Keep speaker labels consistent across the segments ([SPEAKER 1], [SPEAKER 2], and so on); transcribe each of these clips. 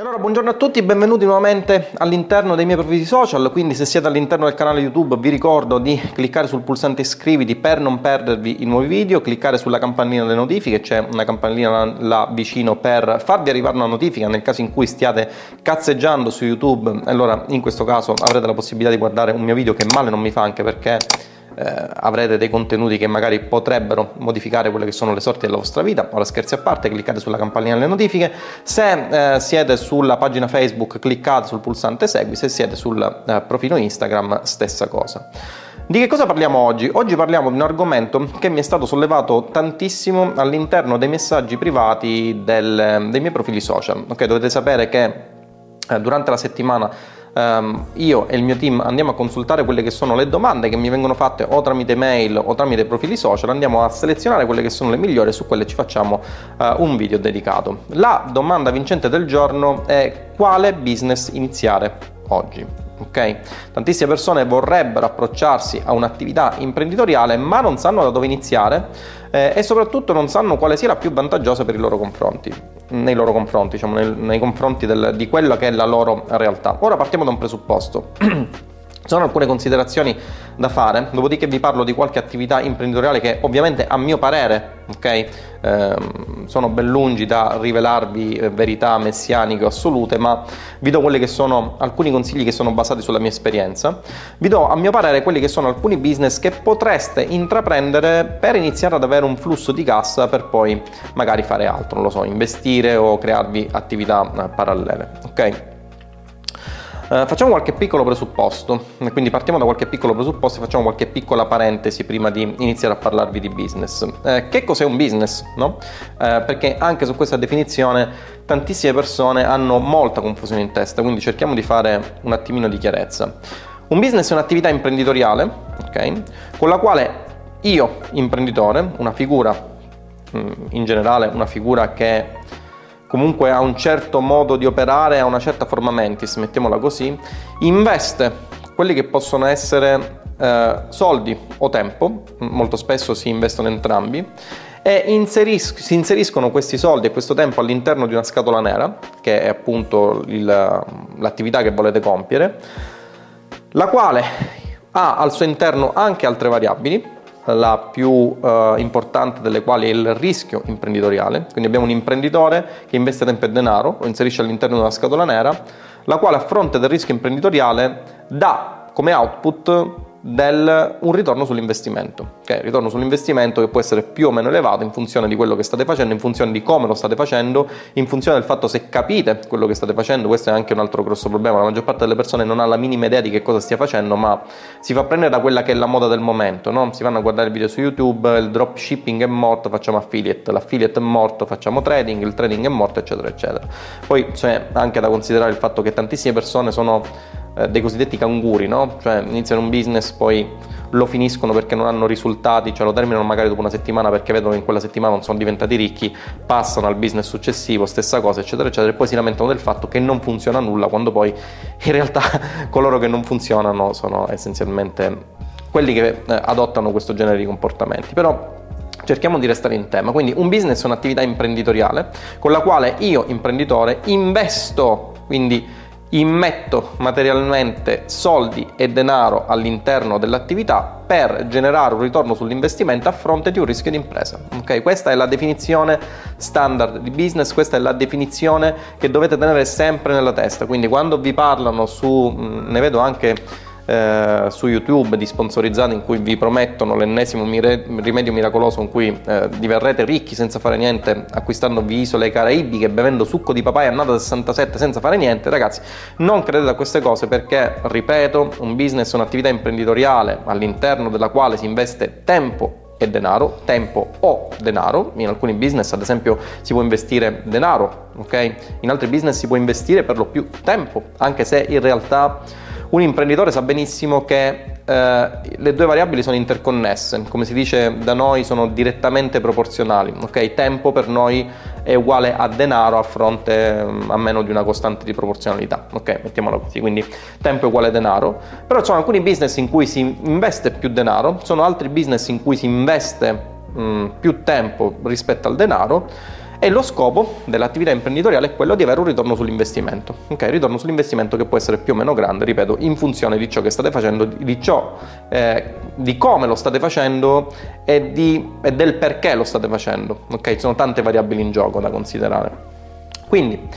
[SPEAKER 1] E allora buongiorno a tutti, benvenuti nuovamente all'interno dei miei profili social, quindi se siete all'interno del canale YouTube vi ricordo di cliccare sul pulsante iscriviti per non perdervi i nuovi video, cliccare sulla campanellina delle notifiche, c'è una campanellina là vicino per farvi arrivare una notifica nel caso in cui stiate cazzeggiando su YouTube, allora in questo caso avrete la possibilità di guardare un mio video che male non mi fa anche perché eh, avrete dei contenuti che magari potrebbero modificare quelle che sono le sorti della vostra vita. Ora scherzi a parte, cliccate sulla campanellina delle notifiche. Se eh, siete sulla pagina Facebook, cliccate sul pulsante segui, se siete sul eh, profilo Instagram, stessa cosa. Di che cosa parliamo oggi? Oggi parliamo di un argomento che mi è stato sollevato tantissimo all'interno dei messaggi privati del, dei miei profili social. Ok, dovete sapere che eh, durante la settimana um, io e il mio team andiamo a consultare quelle che sono le domande che mi vengono fatte o tramite mail o tramite profili social, andiamo a selezionare quelle che sono le migliori e su quelle ci facciamo uh, un video dedicato. La domanda vincente del giorno è quale business iniziare oggi? Ok? Tantissime persone vorrebbero approcciarsi a un'attività imprenditoriale ma non sanno da dove iniziare eh, e soprattutto non sanno quale sia la più vantaggiosa per i loro confronti, nei loro confronti, diciamo, nel, nei confronti del, di quella che è la loro realtà. Ora partiamo da un presupposto. sono alcune considerazioni da fare, dopodiché vi parlo di qualche attività imprenditoriale che ovviamente a mio parere, ok, ehm, sono ben lungi da rivelarvi eh, verità messianiche assolute, ma vi do quelli che sono alcuni consigli che sono basati sulla mia esperienza. Vi do a mio parere quelli che sono alcuni business che potreste intraprendere per iniziare ad avere un flusso di cassa per poi magari fare altro, non lo so, investire o crearvi attività eh, parallele, ok? Uh, facciamo qualche piccolo presupposto, quindi partiamo da qualche piccolo presupposto e facciamo qualche piccola parentesi prima di iniziare a parlarvi di business. Uh, che cos'è un business? No? Uh, perché anche su questa definizione tantissime persone hanno molta confusione in testa, quindi cerchiamo di fare un attimino di chiarezza. Un business è un'attività imprenditoriale, okay, con la quale io, imprenditore, una figura, mm, in generale una figura che comunque ha un certo modo di operare, ha una certa forma mentis, mettiamola così, investe quelli che possono essere eh, soldi o tempo, molto spesso si investono entrambi, e inseris- si inseriscono questi soldi e questo tempo all'interno di una scatola nera, che è appunto il, l'attività che volete compiere, la quale ha al suo interno anche altre variabili, la più eh, importante delle quali è il rischio imprenditoriale. Quindi abbiamo un imprenditore che investe tempo e denaro, lo inserisce all'interno di una scatola nera, la quale a fronte del rischio imprenditoriale dà come output del un ritorno sull'investimento. Okay? Ritorno sull'investimento che può essere più o meno elevato in funzione di quello che state facendo, in funzione di come lo state facendo, in funzione del fatto se capite quello che state facendo. Questo è anche un altro grosso problema. La maggior parte delle persone non ha la minima idea di che cosa stia facendo, ma si fa prendere da quella che è la moda del momento. No? Si vanno a guardare video su YouTube, il dropshipping è morto, facciamo affiliate, l'affiliate è morto, facciamo trading, il trading è morto, eccetera, eccetera. Poi c'è anche da considerare il fatto che tantissime persone sono eh, dei cosiddetti canguri, no? Cioè iniziano un business, poi lo finiscono perché non hanno risultati, cioè lo terminano magari dopo una settimana perché vedono che in quella settimana non sono diventati ricchi, passano al business successivo, stessa cosa, eccetera, eccetera, e poi si lamentano del fatto che non funziona nulla, quando poi in realtà coloro che non funzionano sono essenzialmente quelli che eh, adottano questo genere di comportamenti. Però cerchiamo di restare in tema. Quindi un business è un'attività imprenditoriale con la quale io, imprenditore, investo, quindi immetto materialmente soldi e denaro all'interno dell'attività per generare un ritorno sull'investimento a fronte di un rischio di impresa. Okay? Questa è la definizione standard di business, questa è la definizione che dovete tenere sempre nella testa. Quindi quando vi parlano su, ne vedo anche eh, su YouTube di sponsorizzati in cui vi promettono l'ennesimo mire- rimedio miracoloso in cui eh, diverrete ricchi senza fare niente acquistandovi isole caraibiche bevendo succo di papaya annata 67 senza fare niente ragazzi non credete a queste cose perché ripeto un business un'attività imprenditoriale all'interno della quale si investe tempo e denaro, tempo o denaro. In alcuni business, ad esempio, si può investire denaro, ok? In altri business si può investire per lo più tempo, anche se in realtà un imprenditore sa benissimo che eh, le due variabili sono interconnesse, come si dice da noi sono direttamente proporzionali, ok? Tempo per noi è uguale a denaro a fronte mm, a meno di una costante di proporzionalità, ok? Mettiamola così, quindi tempo è uguale a denaro, però ci sono alcuni business in cui si investe più denaro, sono altri business in cui si investe mh, mm, più tempo rispetto al denaro e lo scopo dell'attività imprenditoriale è quello di avere un ritorno sull'investimento. Ok, ritorno sull'investimento che può essere più o meno grande, ripeto, in funzione di ciò che state facendo, di ciò, eh, di come lo state facendo e, di, e del perché lo state facendo. Ok, ci sono tante variabili in gioco da considerare. Quindi,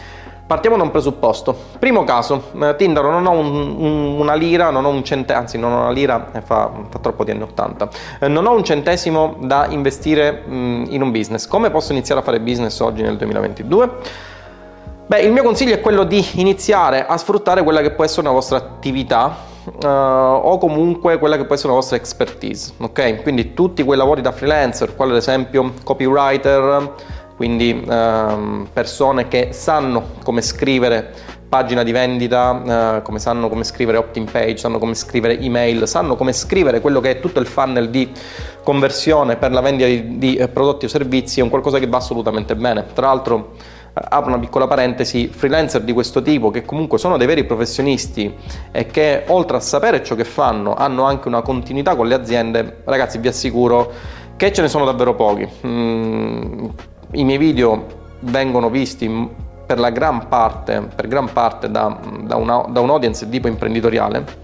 [SPEAKER 1] Partiamo da un presupposto. Primo caso, eh, Tinder non ho un, un, una lira, non ho un centesimo, anzi non ho una lira, eh, fa, fa, troppo di anni 80, eh, non ho un centesimo da investire mh, mm, in un business. Come posso iniziare a fare business oggi nel 2022? Beh, il mio consiglio è quello di iniziare a sfruttare quella che può essere una vostra attività Uh, o comunque quella che può essere una vostra expertise, ok? Quindi tutti quei lavori da freelancer, quali ad esempio copywriter, quindi ehm, persone che sanno come scrivere pagina di vendita, eh, come sanno come scrivere opt-in page, sanno come scrivere email, sanno come scrivere quello che è tutto il funnel di conversione per la vendita di, di eh, prodotti o servizi, è un qualcosa che va assolutamente bene. Tra l'altro eh, apro una piccola parentesi, freelancer di questo tipo che comunque sono dei veri professionisti e che oltre a sapere ciò che fanno hanno anche una continuità con le aziende, ragazzi vi assicuro che ce ne sono davvero pochi. Mm, i miei video vengono visti per la gran parte, gran parte da, da, una, da un audience tipo imprenditoriale.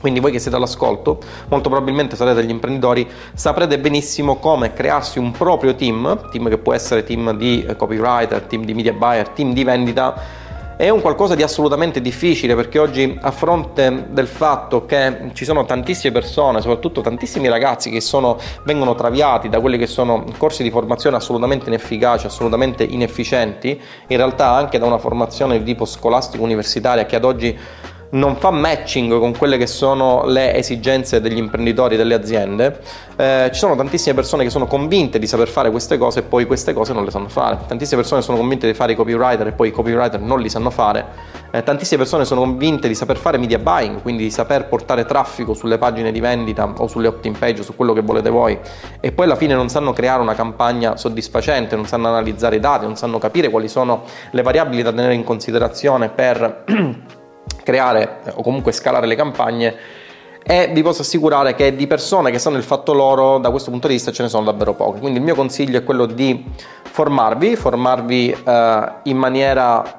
[SPEAKER 1] Quindi voi che siete all'ascolto, molto probabilmente sarete degli imprenditori, saprete benissimo come crearsi un proprio team, team che può essere team di copywriter, team di media buyer, team di vendita, è un qualcosa di assolutamente difficile perché oggi a fronte del fatto che ci sono tantissime persone, soprattutto tantissimi ragazzi che sono, vengono traviati da quelli che sono corsi di formazione assolutamente inefficaci, assolutamente inefficienti, in realtà anche da una formazione di tipo scolastico universitaria che ad oggi non fa matching con quelle che sono le esigenze degli imprenditori delle aziende, eh, ci sono tantissime persone che sono convinte di saper fare queste cose e poi queste cose non le sanno fare. Tantissime persone sono convinte di fare i copywriter e poi i copywriter non li sanno fare. Eh, tantissime persone sono convinte di saper fare media buying, quindi di saper portare traffico sulle pagine di vendita o sulle opt-in page, su quello che volete voi, e poi alla fine non sanno creare una campagna soddisfacente, non sanno analizzare i dati, non sanno capire quali sono le variabili da tenere in considerazione per creare o comunque scalare le campagne e vi posso assicurare che di persone che sanno il fatto loro da questo punto di vista ce ne sono davvero poche. Quindi il mio consiglio è quello di formarvi formarvi eh, in maniera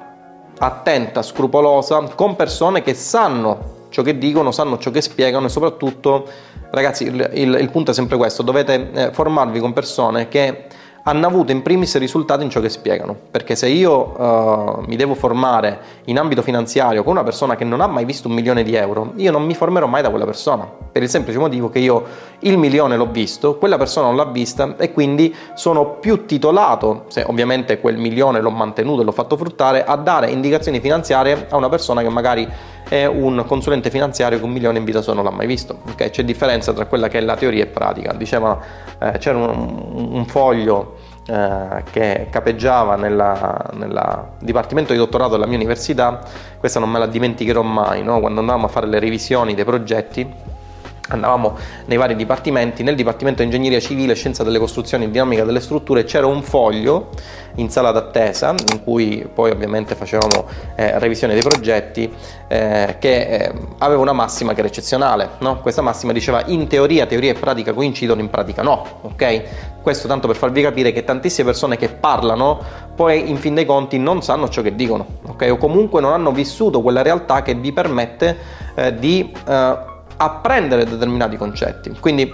[SPEAKER 1] attenta scrupolosa con persone che sanno ciò che dicono sanno ciò che spiegano e soprattutto ragazzi il, il, il punto è sempre questo dovete eh, formarvi con persone che hanno avuto in primis risultati in ciò che spiegano, perché se io uh, mi devo formare in ambito finanziario con una persona che non ha mai visto un milione di euro, io non mi formerò mai da quella persona, per il semplice motivo che io il milione l'ho visto, quella persona non l'ha vista e quindi sono più titolato, se ovviamente quel milione l'ho mantenuto e l'ho fatto fruttare, a dare indicazioni finanziarie a una persona che magari è un consulente finanziario che un milione in vita sua non l'ha mai visto. Okay? C'è differenza tra quella che è la teoria e pratica. Diceva, eh, c'era un, un foglio eh, che capeggiava nel dipartimento di dottorato della mia università, questa non me la dimenticherò mai, no? quando andavamo a fare le revisioni dei progetti andavamo nei vari dipartimenti, nel dipartimento di ingegneria civile, scienza delle costruzioni e dinamica delle strutture c'era un foglio in sala d'attesa in cui poi ovviamente facevamo eh, revisione dei progetti eh, che eh, aveva una massima che era eccezionale, no? questa massima diceva in teoria teoria e pratica coincidono, in pratica no, ok? Questo tanto per farvi capire che tantissime persone che parlano poi in fin dei conti non sanno ciò che dicono, ok? O comunque non hanno vissuto quella realtà che vi permette eh, di eh, apprendere determinati concetti. Quindi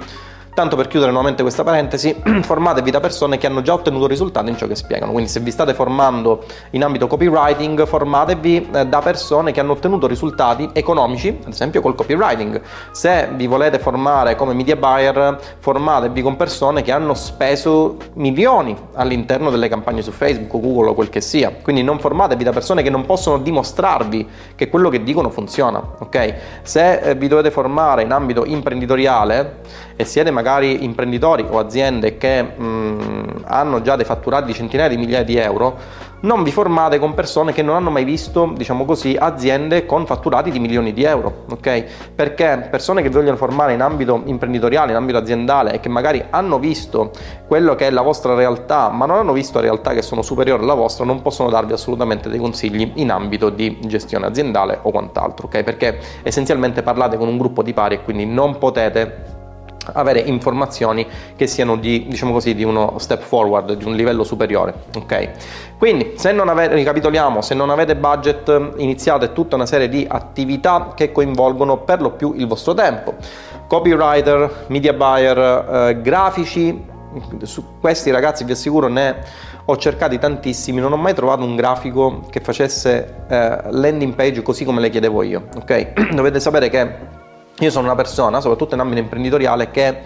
[SPEAKER 1] Tanto per chiudere nuovamente questa parentesi, formatevi da persone che hanno già ottenuto risultati in ciò che spiegano. Quindi se vi state formando in ambito copywriting, formatevi eh, da persone che hanno ottenuto risultati economici, ad esempio col copywriting. Se vi volete formare come media buyer, formatevi con persone che hanno speso milioni all'interno delle campagne su Facebook Google o quel che sia. Quindi non formatevi da persone che non possono dimostrarvi che quello che dicono funziona, ok? Se eh, vi dovete formare in ambito imprenditoriale e siete magari magari imprenditori o aziende che mh, hanno già dei fatturati di centinaia di migliaia di euro, non vi formate con persone che non hanno mai visto, diciamo così, aziende con fatturati di milioni di euro, ok? Perché persone che vogliono formare in ambito imprenditoriale, in ambito aziendale e che magari hanno visto quello che è la vostra realtà, ma non hanno visto realtà che sono superiori alla vostra, non possono darvi assolutamente dei consigli in ambito di gestione aziendale o quant'altro, ok? Perché essenzialmente parlate con un gruppo di pari e quindi non potete avere informazioni che siano di, diciamo così, di uno step forward, di un livello superiore. Ok? Quindi, se non avete, ricapitoliamo, se non avete budget, iniziate tutta una serie di attività che coinvolgono per lo più il vostro tempo. Copywriter, media buyer, eh, grafici, su questi ragazzi vi assicuro ne ho cercati tantissimi, non ho mai trovato un grafico che facesse eh, landing page così come le chiedevo io, ok? Dovete sapere che io sono una persona, soprattutto in ambito imprenditoriale, che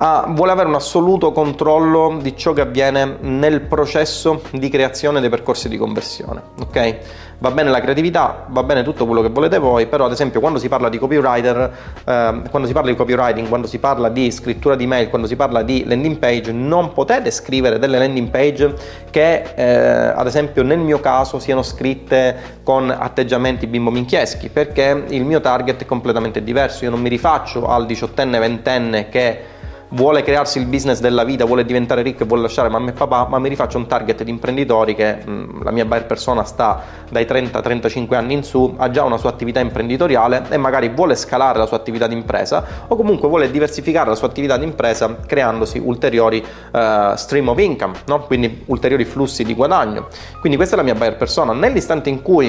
[SPEAKER 1] ha, vuole avere un assoluto controllo di ciò che avviene nel processo di creazione dei percorsi di conversione. Ok? Va bene la creatività, va bene tutto quello che volete voi, però ad esempio quando si parla di copywriter, eh, quando si parla di copywriting, quando si parla di scrittura di mail, quando si parla di landing page, non potete scrivere delle landing page che eh, ad esempio nel mio caso siano scritte con atteggiamenti bimbo minchieschi, perché il mio target è completamente diverso, io non mi rifaccio al diciottenne, ventenne che vuole crearsi il business della vita, vuole diventare ricco e vuole lasciare mamma e papà, ma mi rifaccio un target di imprenditori che mh, mm, la mia buyer persona sta dai 30-35 anni in su, ha già una sua attività imprenditoriale e magari vuole scalare la sua attività di impresa o comunque vuole diversificare la sua attività di impresa creandosi ulteriori uh, stream of income, no? quindi ulteriori flussi di guadagno. Quindi questa è la mia buyer persona. Nell'istante in cui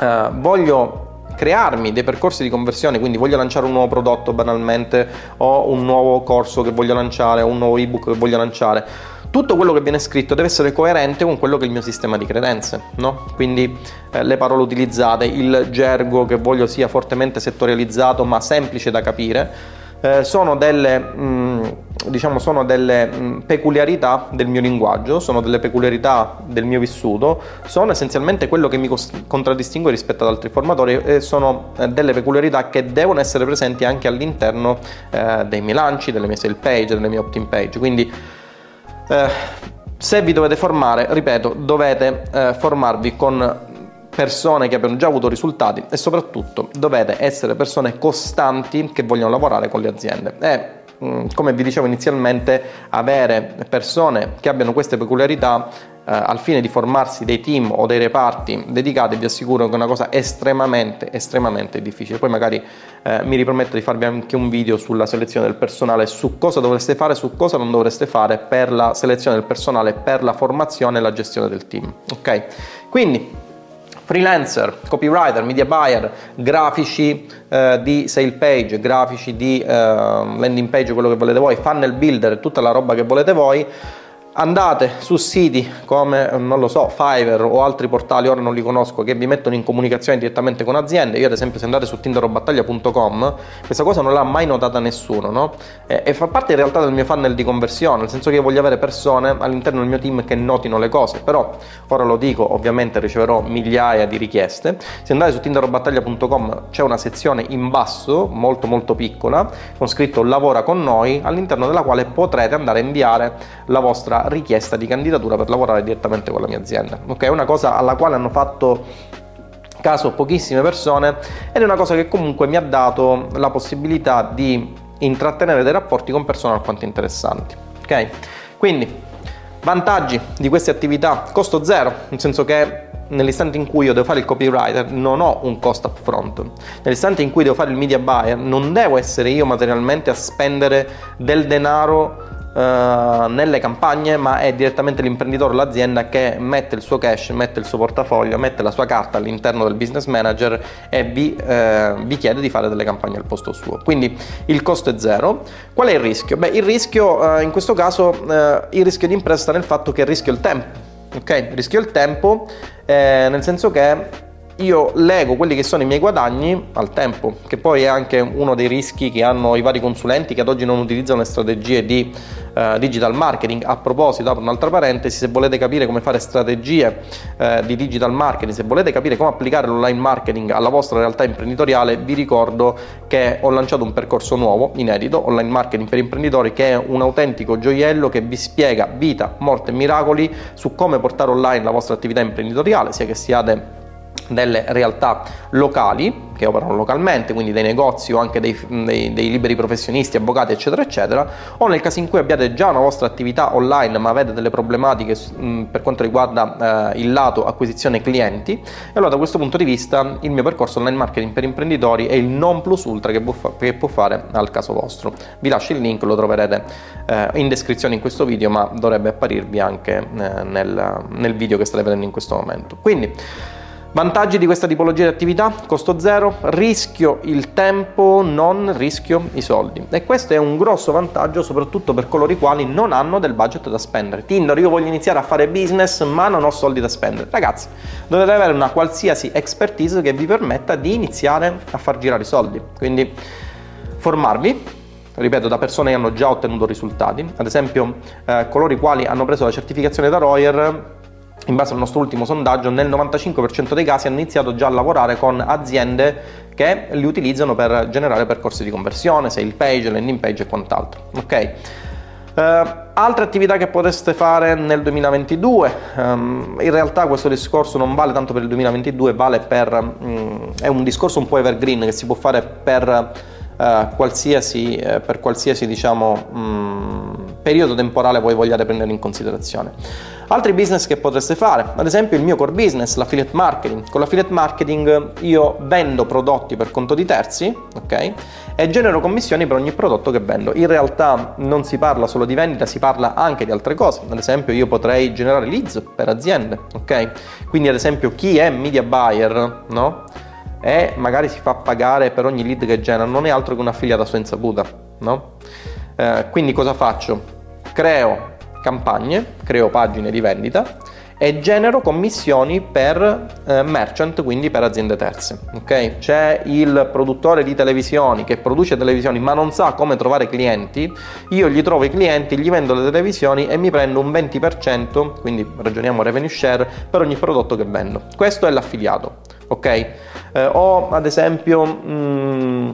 [SPEAKER 1] uh, voglio crearmi dei percorsi di conversione, quindi voglio lanciare un nuovo prodotto banalmente o un nuovo corso che voglio lanciare o un nuovo ebook che voglio lanciare. Tutto quello che viene scritto deve essere coerente con quello che è il mio sistema di credenze, no? Quindi eh, le parole utilizzate, il gergo che voglio sia fortemente settorializzato ma semplice da capire eh, sono delle, mh, mm, diciamo, sono delle mh, mm, peculiarità del mio linguaggio, sono delle peculiarità del mio vissuto, sono essenzialmente quello che mi cos- contraddistingue rispetto ad altri formatori e sono eh, delle peculiarità che devono essere presenti anche all'interno eh, dei miei lanci, delle mie sale page, delle mie opt-in page. Quindi eh, se vi dovete formare, ripeto, dovete eh, formarvi con persone che abbiano già avuto risultati e soprattutto dovete essere persone costanti che vogliono lavorare con le aziende. E mm, come vi dicevo inizialmente, avere persone che abbiano queste peculiarità eh, al fine di formarsi dei team o dei reparti dedicati, vi assicuro che è una cosa estremamente, estremamente difficile. Poi magari eh, mi riprometto di farvi anche un video sulla selezione del personale, su cosa dovreste fare, su cosa non dovreste fare per la selezione del personale, per la formazione e la gestione del team. Ok? Quindi freelancer, copywriter, media buyer, grafici eh, di sale page, grafici di eh, landing page, quello che volete voi, funnel builder, tutta la roba che volete voi andate su siti come, non lo so, Fiverr o altri portali, ora non li conosco, che vi mettono in comunicazione direttamente con aziende. Io ad esempio se andate su tinderobattaglia.com, questa cosa non l'ha mai notata nessuno, no? E, e, fa parte in realtà del mio funnel di conversione, nel senso che io voglio avere persone all'interno del mio team che notino le cose, però ora lo dico, ovviamente riceverò migliaia di richieste. Se andate su tinderobattaglia.com c'è una sezione in basso, molto molto piccola, con scritto lavora con noi, all'interno della quale potrete andare a inviare la vostra richiesta di candidatura per lavorare direttamente con la mia azienda. Ok, è una cosa alla quale hanno fatto caso pochissime persone ed è una cosa che comunque mi ha dato la possibilità di intrattenere dei rapporti con persone alquanto interessanti. Ok? Quindi vantaggi di queste attività, costo zero, nel senso che nell'istante in cui io devo fare il copywriter non ho un costo upfront. Nell'istante in cui devo fare il media buyer non devo essere io materialmente a spendere del denaro nelle campagne, ma è direttamente l'imprenditore o l'azienda che mette il suo cash, mette il suo portafoglio, mette la sua carta all'interno del business manager e vi, eh, vi chiede di fare delle campagne al posto suo. Quindi il costo è zero. Qual è il rischio? Beh, il rischio eh, in questo caso, eh, il rischio di impresa sta nel fatto che rischio il tempo. Ok, rischio il tempo eh, nel senso che io lego quelli che sono i miei guadagni al tempo, che poi è anche uno dei rischi che hanno i vari consulenti che ad oggi non utilizzano le strategie di uh, digital marketing. A proposito, apro un'altra parentesi, se volete capire come fare strategie uh, di digital marketing, se volete capire come applicare l'online marketing alla vostra realtà imprenditoriale, vi ricordo che ho lanciato un percorso nuovo, inedito, online marketing per imprenditori, che è un autentico gioiello che vi spiega vita, morte e miracoli su come portare online la vostra attività imprenditoriale, sia che siate delle realtà locali che operano localmente, quindi dei negozi o anche dei, dei, dei, liberi professionisti, avvocati, eccetera, eccetera, o nel caso in cui abbiate già una vostra attività online ma avete delle problematiche mh, per quanto riguarda eh, il lato acquisizione clienti, e allora da questo punto di vista il mio percorso online marketing per imprenditori è il non plus ultra che può, fa- che può fare al caso vostro. Vi lascio il link, lo troverete eh, in descrizione in questo video, ma dovrebbe apparirvi anche eh, nel, nel video che state vedendo in questo momento. Quindi, Vantaggi di questa tipologia di attività? Costo zero, rischio il tempo, non rischio i soldi. E questo è un grosso vantaggio soprattutto per coloro i quali non hanno del budget da spendere. Tinder, io voglio iniziare a fare business ma non ho soldi da spendere. Ragazzi, dovete avere una qualsiasi expertise che vi permetta di iniziare a far girare i soldi. Quindi formarvi, ripeto, da persone che hanno già ottenuto risultati. Ad esempio, eh, coloro i quali hanno preso la certificazione da Royer in base al nostro ultimo sondaggio, nel 95% dei casi hanno iniziato già a lavorare con aziende che li utilizzano per generare percorsi di conversione, sale page, landing page e quant'altro. Ok? Uh, altre attività che potreste fare nel 2022, um, in realtà questo discorso non vale tanto per il 2022, vale per, um, è un discorso un po' evergreen che si può fare per uh, qualsiasi, uh, per qualsiasi diciamo, um, periodo temporale voi vogliate prendere in considerazione. Altri business che potreste fare, ad esempio il mio core business, l'affiliate marketing. Con l'affiliate marketing io vendo prodotti per conto di terzi, ok? E genero commissioni per ogni prodotto che vendo. In realtà non si parla solo di vendita, si parla anche di altre cose. Ad esempio io potrei generare leads per aziende, ok? Quindi ad esempio chi è media buyer, no? E magari si fa pagare per ogni lead che genera, non è altro che un affiliato a sua insaputa, no? Eh, quindi cosa faccio? Creo campagne, creo pagine di vendita e genero commissioni per eh, merchant, quindi per aziende terze. Okay? C'è il produttore di televisioni che produce televisioni ma non sa come trovare clienti, io gli trovo i clienti, gli vendo le televisioni e mi prendo un 20%, quindi ragioniamo revenue share, per ogni prodotto che vendo. Questo è l'affiliato. Ok? Eh, o ad esempio... Mh, mm,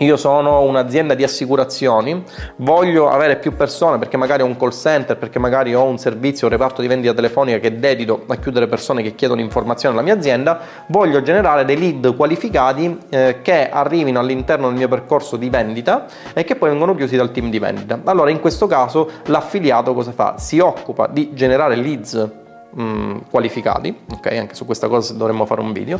[SPEAKER 1] io sono un'azienda di assicurazioni, voglio avere più persone perché magari ho un call center, perché magari ho un servizio, un reparto di vendita telefonica che dedito a chiudere persone che chiedono informazioni alla mia azienda, voglio generare dei lead qualificati eh, che arrivino all'interno del mio percorso di vendita e che poi vengono chiusi dal team di vendita. Allora in questo caso l'affiliato cosa fa? Si occupa di generare leads mh, qualificati, ok? Anche su questa cosa dovremmo fare un video.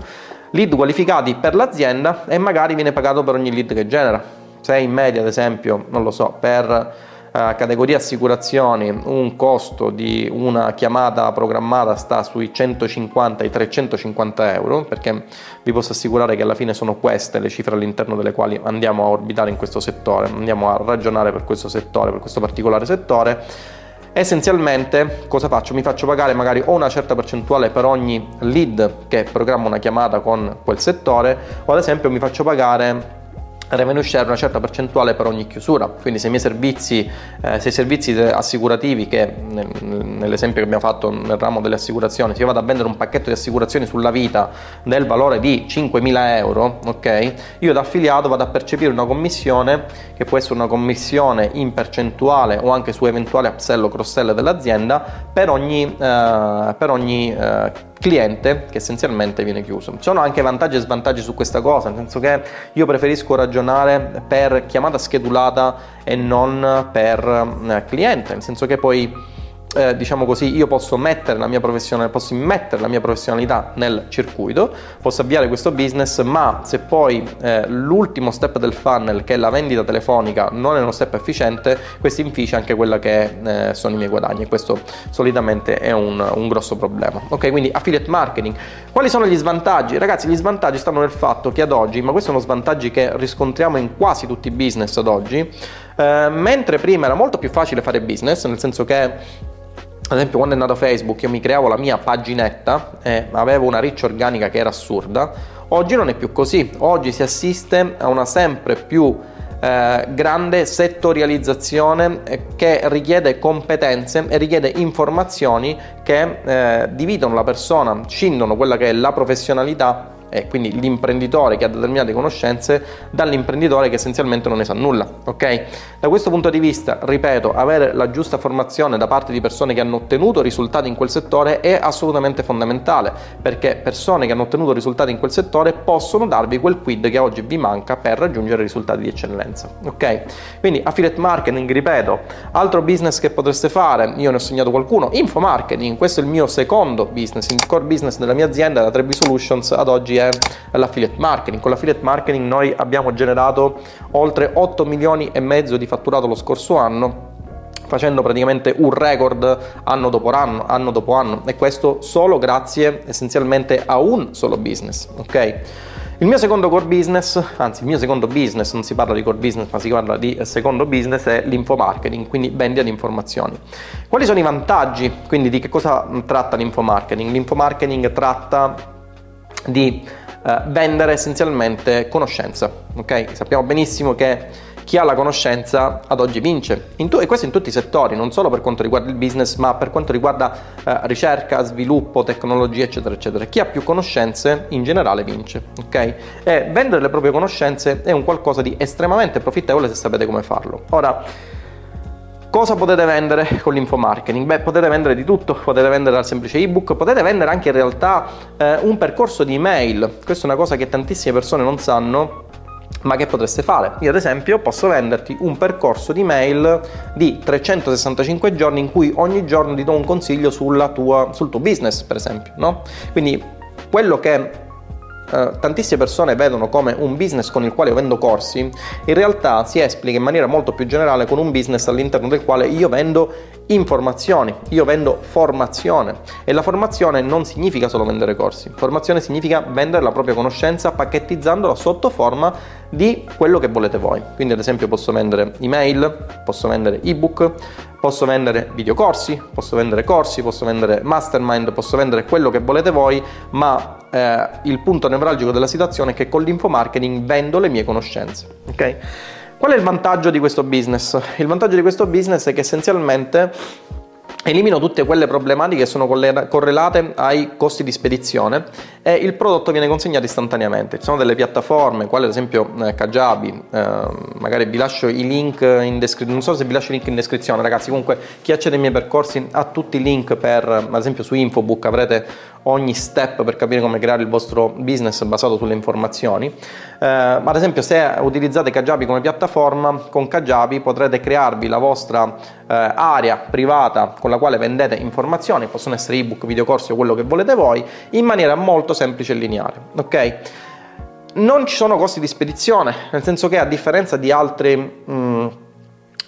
[SPEAKER 1] Lead qualificati per l'azienda e magari viene pagato per ogni lead che genera. Se in media, ad esempio, non lo so, per Uh, categoria assicurazioni un costo di una chiamata programmata sta sui 150 ai 350 euro perché vi posso assicurare che alla fine sono queste le cifre all'interno delle quali andiamo a orbitare in questo settore andiamo a ragionare per questo settore per questo particolare settore Essenzialmente cosa faccio? Mi faccio pagare magari o una certa percentuale per ogni lead che programma una chiamata con quel settore o ad esempio mi faccio pagare revenue share una certa percentuale per ogni chiusura. Quindi se i miei servizi, eh, se i servizi assicurativi, che nell'esempio che abbiamo fatto nel ramo delle assicurazioni, se io vado a vendere un pacchetto di assicurazioni sulla vita del valore di 5.000 euro, ok? Io da affiliato vado a percepire una commissione che può essere una commissione in percentuale o anche su eventuale upsell o cross sell dell'azienda per ogni, eh, per ogni eh, cliente che essenzialmente viene chiuso. Ci sono anche vantaggi e svantaggi su questa cosa, nel senso che io preferisco ragionare per chiamata schedulata e non per eh, cliente, nel senso che poi eh, diciamo così, io posso mettere la mia professione, posso immettere la mia professionalità nel circuito, posso avviare questo business, ma se poi eh, l'ultimo step del funnel, che è la vendita telefonica, non è uno step efficiente, questo inficia anche quella che eh, sono i miei guadagni e questo solitamente è un, un grosso problema. Ok, quindi affiliate marketing. Quali sono gli svantaggi? Ragazzi, gli svantaggi stanno nel fatto che ad oggi, ma questi sono svantaggi che riscontriamo in quasi tutti i business ad oggi, eh, mentre prima era molto più facile fare business, nel senso che ad esempio quando è nato Facebook io mi creavo la mia paginetta e avevo una riccia organica che era assurda, oggi non è più così, oggi si assiste a una sempre più eh, grande settorializzazione eh, che richiede competenze e richiede informazioni che eh, dividono la persona, scindono quella che è la professionalità e quindi l'imprenditore che ha determinate conoscenze dall'imprenditore che essenzialmente non ne sa nulla, ok? Da questo punto di vista, ripeto, avere la giusta formazione da parte di persone che hanno ottenuto risultati in quel settore è assolutamente fondamentale, perché persone che hanno ottenuto risultati in quel settore possono darvi quel quid che oggi vi manca per raggiungere risultati di eccellenza, ok? Quindi affiliate marketing, ripeto, altro business che potreste fare, io ne ho segnato qualcuno, info marketing, questo è il mio secondo business, il core business della mia azienda, la 3B Solutions, ad oggi è l'affiliate marketing. Con l'affiliate marketing noi abbiamo generato oltre 8 milioni e mezzo di fatturato lo scorso anno facendo praticamente un record anno dopo anno, anno dopo anno e questo solo grazie essenzialmente a un solo business, ok? Il mio secondo core business, anzi il mio secondo business, non si parla di core business ma si parla di secondo business, è l'infomarketing, quindi vendita di informazioni. Quali sono i vantaggi? Quindi di che cosa tratta l'infomarketing? L'infomarketing tratta di eh, vendere essenzialmente conoscenza. Okay? Sappiamo benissimo che chi ha la conoscenza ad oggi vince, tu- e questo in tutti i settori, non solo per quanto riguarda il business, ma per quanto riguarda eh, ricerca, sviluppo, tecnologia, eccetera, eccetera. Chi ha più conoscenze in generale vince. Okay? E vendere le proprie conoscenze è un qualcosa di estremamente profittevole se sapete come farlo. Ora, Cosa potete vendere con l'infomarketing? Beh, potete vendere di tutto, potete vendere al semplice ebook, potete vendere anche in realtà eh, un percorso di email. Questa è una cosa che tantissime persone non sanno ma che potreste fare? Io ad esempio posso venderti un percorso di mail di 365 giorni in cui ogni giorno ti do un consiglio tua, sul tuo business, per esempio, no? Quindi quello che eh, tantissime persone vedono come un business con il quale io vendo corsi, in realtà si esplica in maniera molto più generale con un business all'interno del quale io vendo informazioni, io vendo formazione e la formazione non significa solo vendere corsi, formazione significa vendere la propria conoscenza pacchettizzandola sotto forma di quello che volete voi. Quindi ad esempio posso vendere email, posso vendere ebook, posso vendere videocorsi, posso vendere corsi, posso vendere mastermind, posso vendere quello che volete voi, ma eh, il punto nevralgico della situazione è che con l'infomarketing vendo le mie conoscenze. Ok? Qual è il vantaggio di questo business? Il vantaggio di questo business è che essenzialmente Elimino tutte quelle problematiche che sono correlate ai costi di spedizione e il prodotto viene consegnato istantaneamente. Ci sono delle piattaforme, quali ad esempio eh, Kajabi, eh, magari vi lascio i link in descrizione, non so se vi lascio i link in descrizione ragazzi, comunque chi accede ai miei percorsi ha tutti i link per, ad esempio su Infobook avrete ogni step per capire come creare il vostro business basato sulle informazioni. Eh, ad esempio se utilizzate Kajabi come piattaforma, con Kajabi potrete crearvi la vostra eh, area privata con la quale vendete informazioni, possono essere ebook, videocorsi o quello che volete voi, in maniera molto semplice e lineare. Ok? Non ci sono costi di spedizione, nel senso che a differenza di altri mh, mm,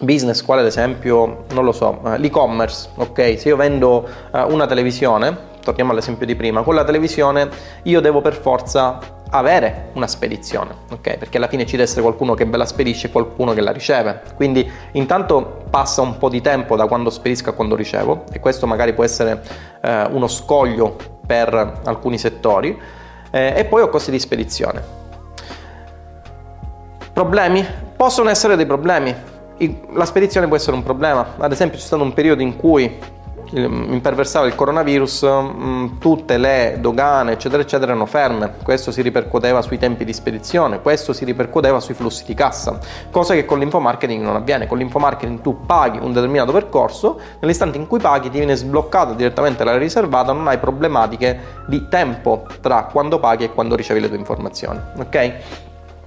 [SPEAKER 1] business, quale ad esempio, non lo so, eh, l'e-commerce, ok? Se io vendo uh, una televisione, torniamo all'esempio di prima, con la televisione io devo per forza avere una spedizione, ok? Perché alla fine ci deve essere qualcuno che ve la spedisce e qualcuno che la riceve. Quindi intanto passa un po' di tempo da quando spedisco a quando ricevo e questo magari può essere eh, uno scoglio per alcuni settori eh, e poi ho costi di spedizione. Problemi? Possono essere dei problemi. La spedizione può essere un problema. Ad esempio c'è stato un periodo in cui imperversava il coronavirus, mm, tutte le dogane, eccetera, eccetera, erano ferme. Questo si ripercuoteva sui tempi di spedizione, questo si ripercuoteva sui flussi di cassa, cosa che con l'infomarketing non avviene. Con l'infomarketing tu paghi un determinato percorso, nell'istante in cui paghi ti viene sbloccata direttamente l'area riservata, non hai problematiche di tempo tra quando paghi e quando ricevi le tue informazioni. Ok?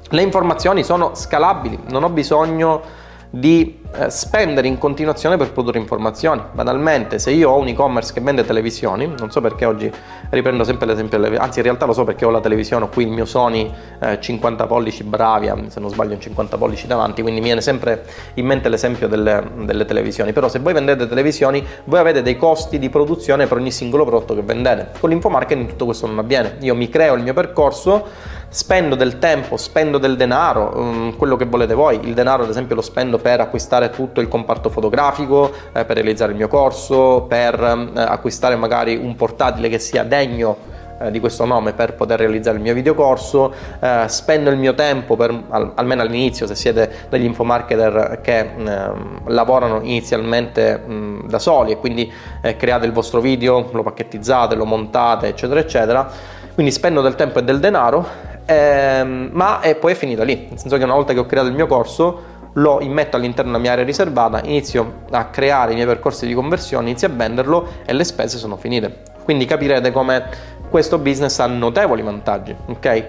[SPEAKER 1] Le informazioni sono scalabili, non ho bisogno di eh, spendere in continuazione per produrre informazioni. Banalmente, se io ho un e-commerce che vende televisioni, non so perché oggi riprendo sempre l'esempio, anzi in realtà lo so perché ho la televisione, ho qui il mio Sony eh, 50 pollici Bravia, se non sbaglio un 50 pollici davanti, quindi mi viene sempre in mente l'esempio delle, delle televisioni. Però se voi vendete televisioni, voi avete dei costi di produzione per ogni singolo prodotto che vendete. Con l'infomarketing tutto questo non avviene. Io mi creo il mio percorso spendo del tempo, spendo del denaro, um, quello che volete voi. Il denaro, ad esempio, lo spendo per acquistare tutto il comparto fotografico, eh, per realizzare il mio corso, per eh, acquistare magari un portatile che sia degno eh, di questo nome per poter realizzare il mio videocorso, eh, spendo il mio tempo per, al, almeno all'inizio se siete degli infomarketer che eh, lavorano inizialmente mh, da soli e quindi eh, create il vostro video, lo pacchettizzate, lo montate eccetera eccetera, quindi spendo del tempo e del denaro, ehm, ma è, poi è finita lì, nel senso che una volta che ho creato il mio corso lo immetto all'interno della mia area riservata, inizio a creare i miei percorsi di conversione, inizio a venderlo e le spese sono finite. Quindi capirete come questo business ha notevoli vantaggi, ok?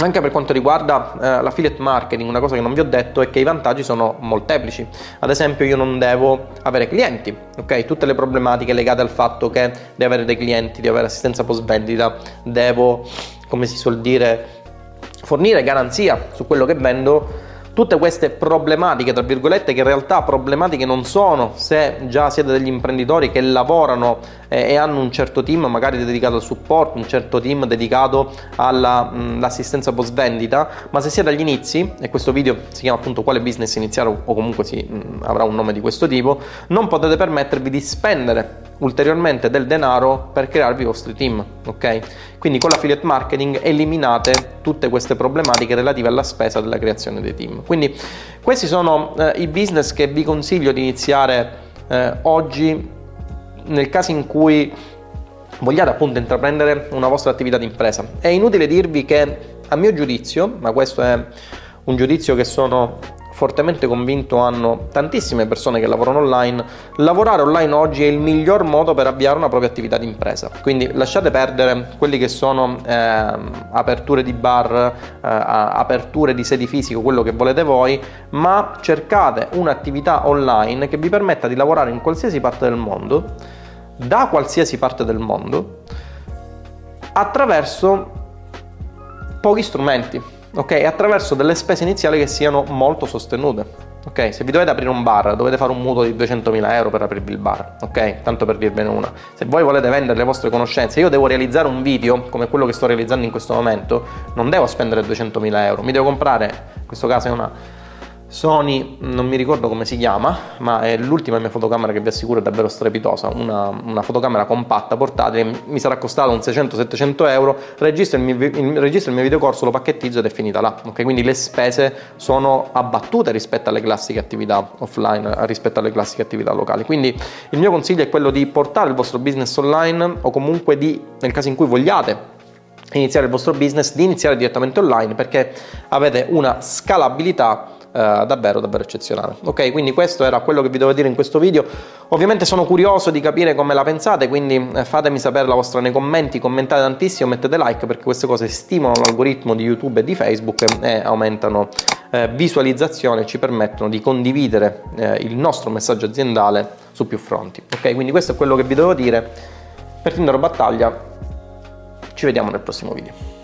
[SPEAKER 1] Anche per quanto riguarda eh, l'affiliate marketing, una cosa che non vi ho detto è che i vantaggi sono molteplici. Ad esempio, io non devo avere clienti, ok? Tutte le problematiche legate al fatto che devo avere dei clienti, devo avere assistenza post vendita, devo, come si suol dire, fornire garanzia su quello che vendo tutte queste problematiche, tra virgolette, che in realtà problematiche non sono se già siete degli imprenditori che lavorano eh, e hanno un certo team magari dedicato al supporto, un certo team dedicato all'assistenza post vendita, ma se siete agli inizi, e questo video si chiama appunto quale business iniziare o comunque si, avrà un nome di questo tipo, non potete permettervi di spendere ulteriormente del denaro per crearvi i vostri team, ok? Quindi con l'affiliate marketing eliminate tutte queste problematiche relative alla spesa della creazione dei team. Quindi questi sono eh, i business che vi consiglio di iniziare eh, oggi nel caso in cui vogliate appunto intraprendere una vostra attività di impresa. È inutile dirvi che a mio giudizio, ma questo è un giudizio che sono fortemente convinto hanno tantissime persone che lavorano online, lavorare online oggi è il miglior modo per avviare una propria attività di impresa. Quindi lasciate perdere quelli che sono eh, aperture di bar, eh, aperture di sedi fisiche, quello che volete voi, ma cercate un'attività online che vi permetta di lavorare in qualsiasi parte del mondo, da qualsiasi parte del mondo, attraverso pochi strumenti ok? Attraverso delle spese iniziali che siano molto sostenute. Ok, se vi dovete aprire un bar, dovete fare un mutuo di 200.000 euro per aprirvi il bar, ok? Tanto per dirvene una. Se voi volete vendere le vostre conoscenze, io devo realizzare un video come quello che sto realizzando in questo momento, non devo spendere 200.000 euro, mi devo comprare, in questo caso è una Sony, non mi ricordo come si chiama, ma è l'ultima mia fotocamera che vi assicuro è davvero strepitosa, una, una fotocamera compatta, portatile, mi sarà costato un 600-700 euro, registro il, mio, il, registro il mio videocorso, lo pacchettizzo ed è finita là, ok? Quindi le spese sono abbattute rispetto alle classiche attività offline, rispetto alle classiche attività locali. Quindi il mio consiglio è quello di portare il vostro business online o comunque di, nel caso in cui vogliate iniziare il vostro business, di iniziare direttamente online perché avete una scalabilità eh, davvero davvero eccezionale. Ok, quindi questo era quello che vi dovevo dire in questo video. Ovviamente sono curioso di capire come la pensate, quindi eh, fatemi sapere la vostra nei commenti, commentate tantissimo, mettete like perché queste cose stimolano l'algoritmo di YouTube e di Facebook e aumentano eh, visualizzazione ci permettono di condividere eh, il nostro messaggio aziendale su più fronti. Ok, quindi questo è quello che vi devo dire. Per Tinder Battaglia ci vediamo nel prossimo video.